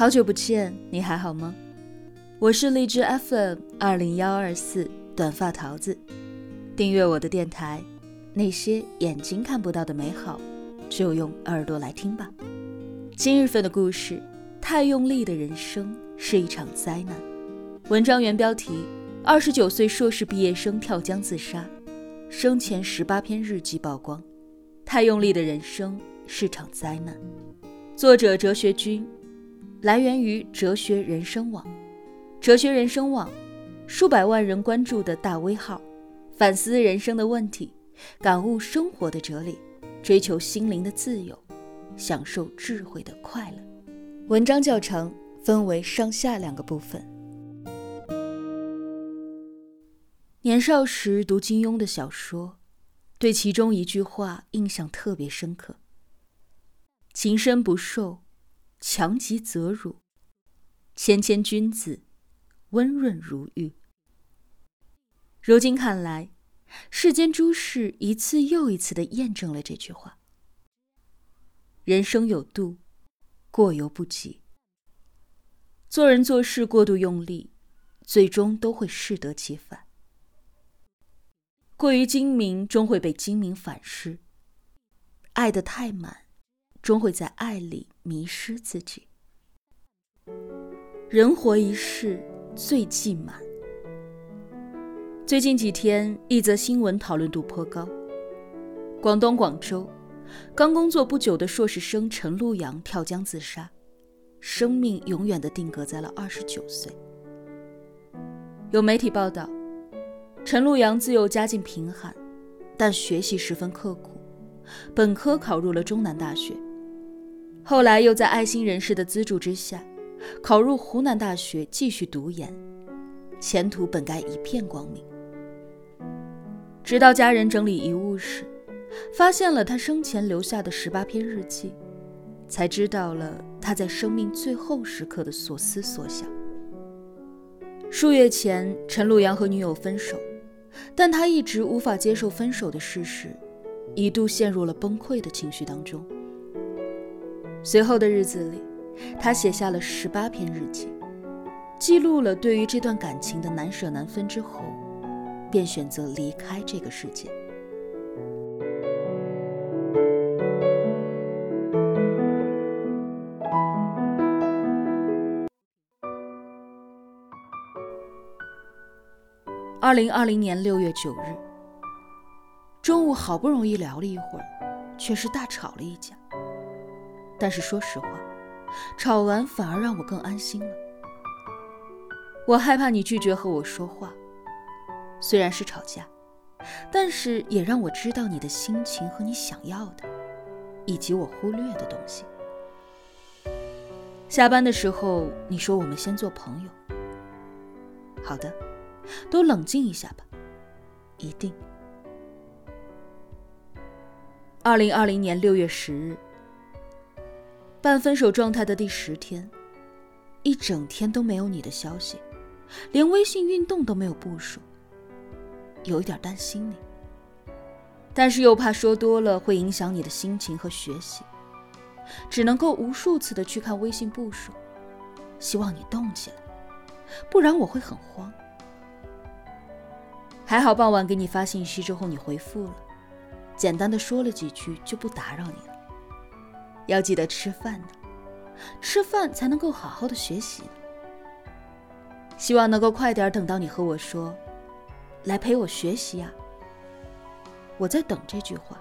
好久不见，你还好吗？我是荔枝 FM 二零幺二四短发桃子，订阅我的电台。那些眼睛看不到的美好，就用耳朵来听吧。今日份的故事：太用力的人生是一场灾难。文章原标题：二十九岁硕士毕业生跳江自杀，生前十八篇日记曝光。太用力的人生是场灾难。作者：哲学君。来源于哲学人生网，哲学人生网，数百万人关注的大 V 号，反思人生的问题，感悟生活的哲理，追求心灵的自由，享受智慧的快乐。文章较长，分为上下两个部分。年少时读金庸的小说，对其中一句话印象特别深刻：“情深不寿。”强极则辱，谦谦君子，温润如玉。如今看来，世间诸事一次又一次的验证了这句话。人生有度，过犹不及。做人做事过度用力，最终都会适得其反。过于精明，终会被精明反噬；爱得太满。终会在爱里迷失自己。人活一世，最忌满。最近几天，一则新闻讨论度颇高。广东广州，刚工作不久的硕士生陈陆阳跳江自杀，生命永远的定格在了二十九岁。有媒体报道，陈陆阳自幼家境贫寒，但学习十分刻苦，本科考入了中南大学。后来又在爱心人士的资助之下，考入湖南大学继续读研，前途本该一片光明。直到家人整理遗物时，发现了他生前留下的十八篇日记，才知道了他在生命最后时刻的所思所想。数月前，陈陆阳和女友分手，但他一直无法接受分手的事实，一度陷入了崩溃的情绪当中。随后的日子里，他写下了十八篇日记，记录了对于这段感情的难舍难分。之后，便选择离开这个世界。二零二零年六月九日，中午好不容易聊了一会儿，却是大吵了一架。但是说实话，吵完反而让我更安心了。我害怕你拒绝和我说话，虽然是吵架，但是也让我知道你的心情和你想要的，以及我忽略的东西。下班的时候，你说我们先做朋友。好的，都冷静一下吧，一定。二零二零年六月十日。半分手状态的第十天，一整天都没有你的消息，连微信运动都没有部署，有一点担心你，但是又怕说多了会影响你的心情和学习，只能够无数次的去看微信步数，希望你动起来，不然我会很慌。还好傍晚给你发信息之后你回复了，简单的说了几句就不打扰你了。要记得吃饭呢，吃饭才能够好好的学习。希望能够快点等到你和我说，来陪我学习呀。我在等这句话，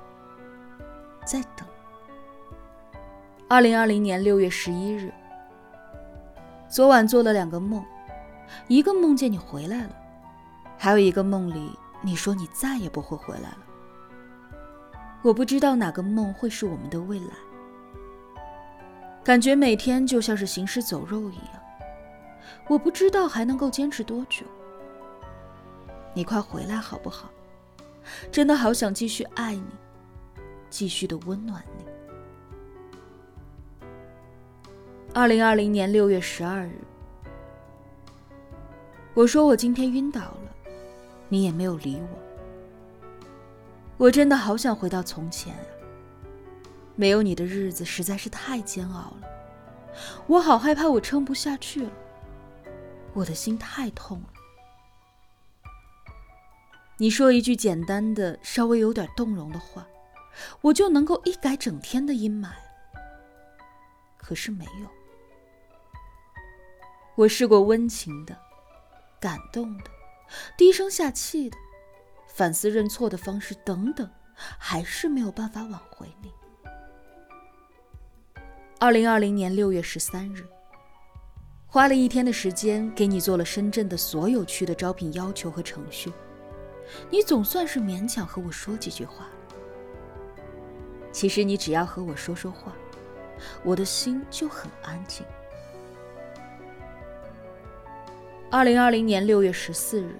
在等。二零二零年六月十一日，昨晚做了两个梦，一个梦见你回来了，还有一个梦里你说你再也不会回来了。我不知道哪个梦会是我们的未来。感觉每天就像是行尸走肉一样，我不知道还能够坚持多久。你快回来好不好？真的好想继续爱你，继续的温暖你。二零二零年六月十二日，我说我今天晕倒了，你也没有理我。我真的好想回到从前。没有你的日子实在是太煎熬了，我好害怕我撑不下去了，我的心太痛了。你说一句简单的、稍微有点动容的话，我就能够一改整天的阴霾。可是没有，我试过温情的、感动的、低声下气的、反思认错的方式等等，还是没有办法挽回你。二零二零年六月十三日，花了一天的时间给你做了深圳的所有区的招聘要求和程序。你总算是勉强和我说几句话。其实你只要和我说说话，我的心就很安静。二零二零年六月十四日，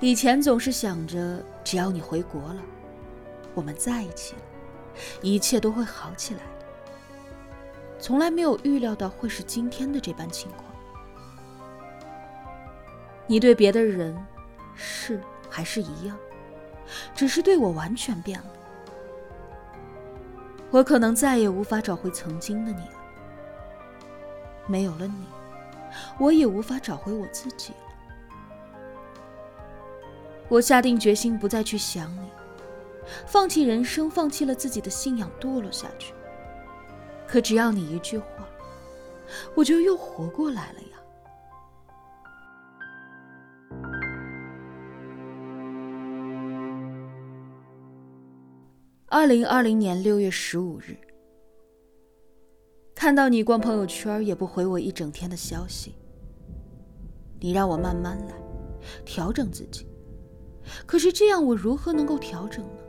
以前总是想着只要你回国了，我们在一起了，一切都会好起来。从来没有预料到会是今天的这般情况。你对别的人。是还是一样，只是对我完全变了。我可能再也无法找回曾经的你了。没有了你，我也无法找回我自己了。我下定决心不再去想你，放弃人生，放弃了自己的信仰，堕落下去。可只要你一句话，我就又活过来了呀。二零二零年六月十五日，看到你逛朋友圈也不回我一整天的消息，你让我慢慢来，调整自己。可是这样我如何能够调整呢？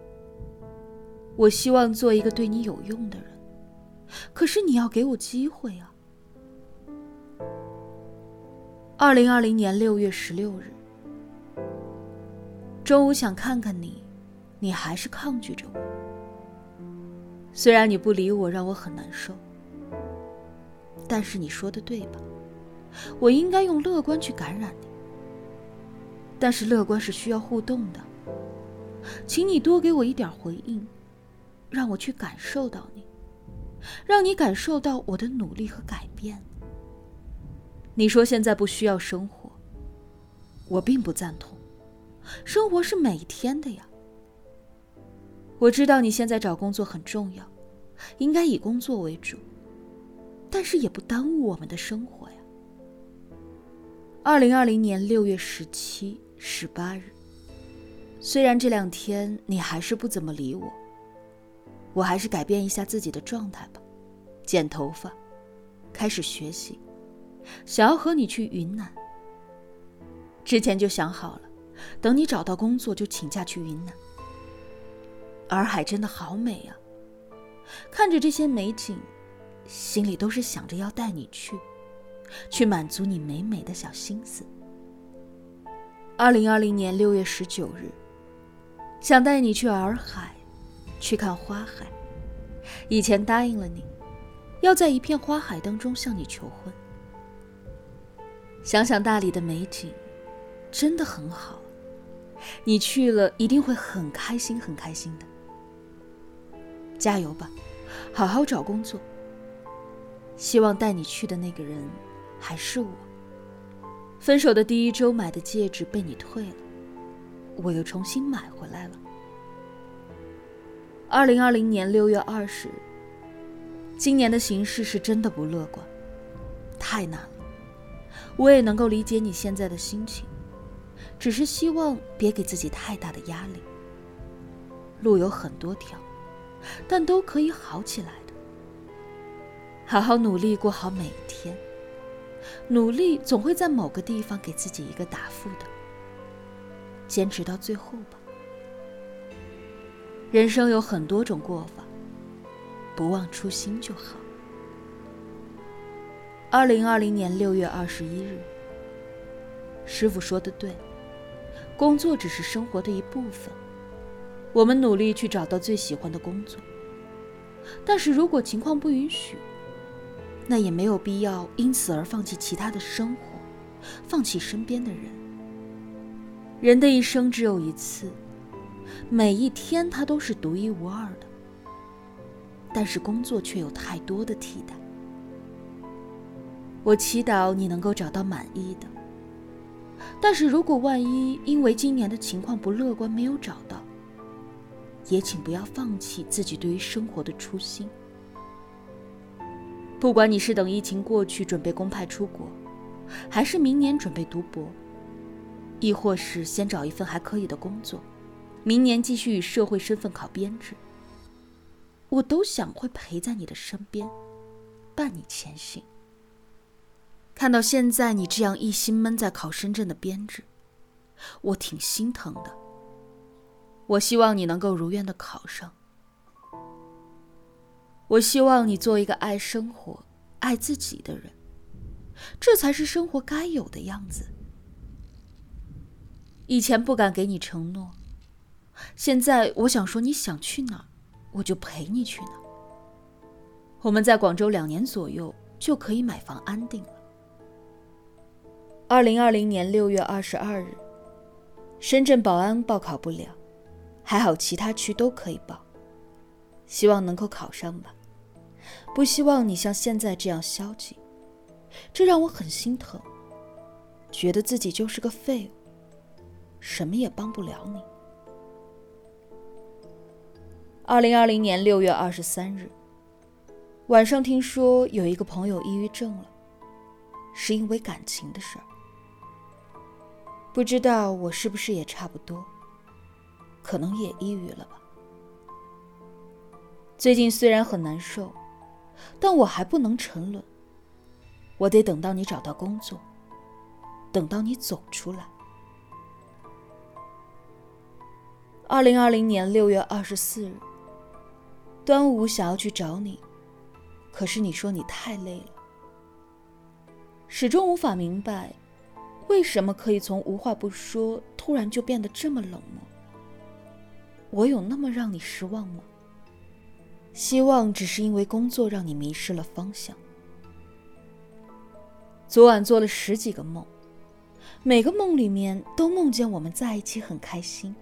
我希望做一个对你有用的人，可是你要给我机会啊！二零二零年六月十六日，中午想看看你，你还是抗拒着我。虽然你不理我，让我很难受，但是你说的对吧？我应该用乐观去感染你。但是乐观是需要互动的，请你多给我一点回应，让我去感受到你，让你感受到我的努力和改变。你说现在不需要生活，我并不赞同，生活是每天的呀。我知道你现在找工作很重要，应该以工作为主，但是也不耽误我们的生活呀。二零二零年六月十七、十八日，虽然这两天你还是不怎么理我，我还是改变一下自己的状态吧，剪头发，开始学习，想要和你去云南。之前就想好了，等你找到工作就请假去云南。洱海真的好美啊！看着这些美景，心里都是想着要带你去，去满足你美美的小心思。二零二零年六月十九日，想带你去洱海，去看花海。以前答应了你，要在一片花海当中向你求婚。想想大理的美景，真的很好。你去了一定会很开心，很开心的。加油吧，好好找工作。希望带你去的那个人还是我。分手的第一周买的戒指被你退了，我又重新买回来了。二零二零年六月二十日，今年的形势是真的不乐观，太难了。我也能够理解你现在的心情，只是希望别给自己太大的压力。路有很多条。但都可以好起来的。好好努力，过好每一天。努力总会在某个地方给自己一个答复的。坚持到最后吧。人生有很多种过法，不忘初心就好。二零二零年六月二十一日，师傅说的对，工作只是生活的一部分。我们努力去找到最喜欢的工作，但是如果情况不允许，那也没有必要因此而放弃其他的生活，放弃身边的人。人的一生只有一次，每一天它都是独一无二的，但是工作却有太多的替代。我祈祷你能够找到满意的。但是如果万一因为今年的情况不乐观没有找到，也请不要放弃自己对于生活的初心。不管你是等疫情过去准备公派出国，还是明年准备读博，亦或是先找一份还可以的工作，明年继续以社会身份考编制，我都想会陪在你的身边，伴你前行。看到现在你这样一心闷在考深圳的编制，我挺心疼的。我希望你能够如愿的考上。我希望你做一个爱生活、爱自己的人，这才是生活该有的样子。以前不敢给你承诺，现在我想说，你想去哪儿，我就陪你去哪儿。我们在广州两年左右就可以买房安定了。二零二零年六月二十二日，深圳保安报考不了，还好其他区都可以报，希望能够考上吧。不希望你像现在这样消极，这让我很心疼，觉得自己就是个废物，什么也帮不了你。二零二零年六月二十三日晚上，听说有一个朋友抑郁症了，是因为感情的事儿。不知道我是不是也差不多，可能也抑郁了吧。最近虽然很难受。但我还不能沉沦，我得等到你找到工作，等到你走出来。二零二零年六月二十四日，端午想要去找你，可是你说你太累了，始终无法明白，为什么可以从无话不说突然就变得这么冷漠。我有那么让你失望吗？希望只是因为工作让你迷失了方向。昨晚做了十几个梦，每个梦里面都梦见我们在一起很开心。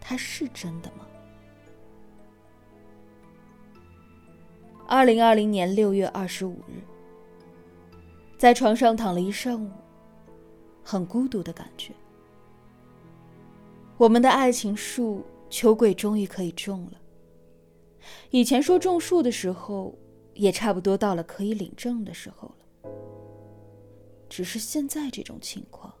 它是真的吗？二零二零年六月二十五日，在床上躺了一上午，很孤独的感觉。我们的爱情树，秋桂终于可以种了。以前说种树的时候，也差不多到了可以领证的时候了。只是现在这种情况，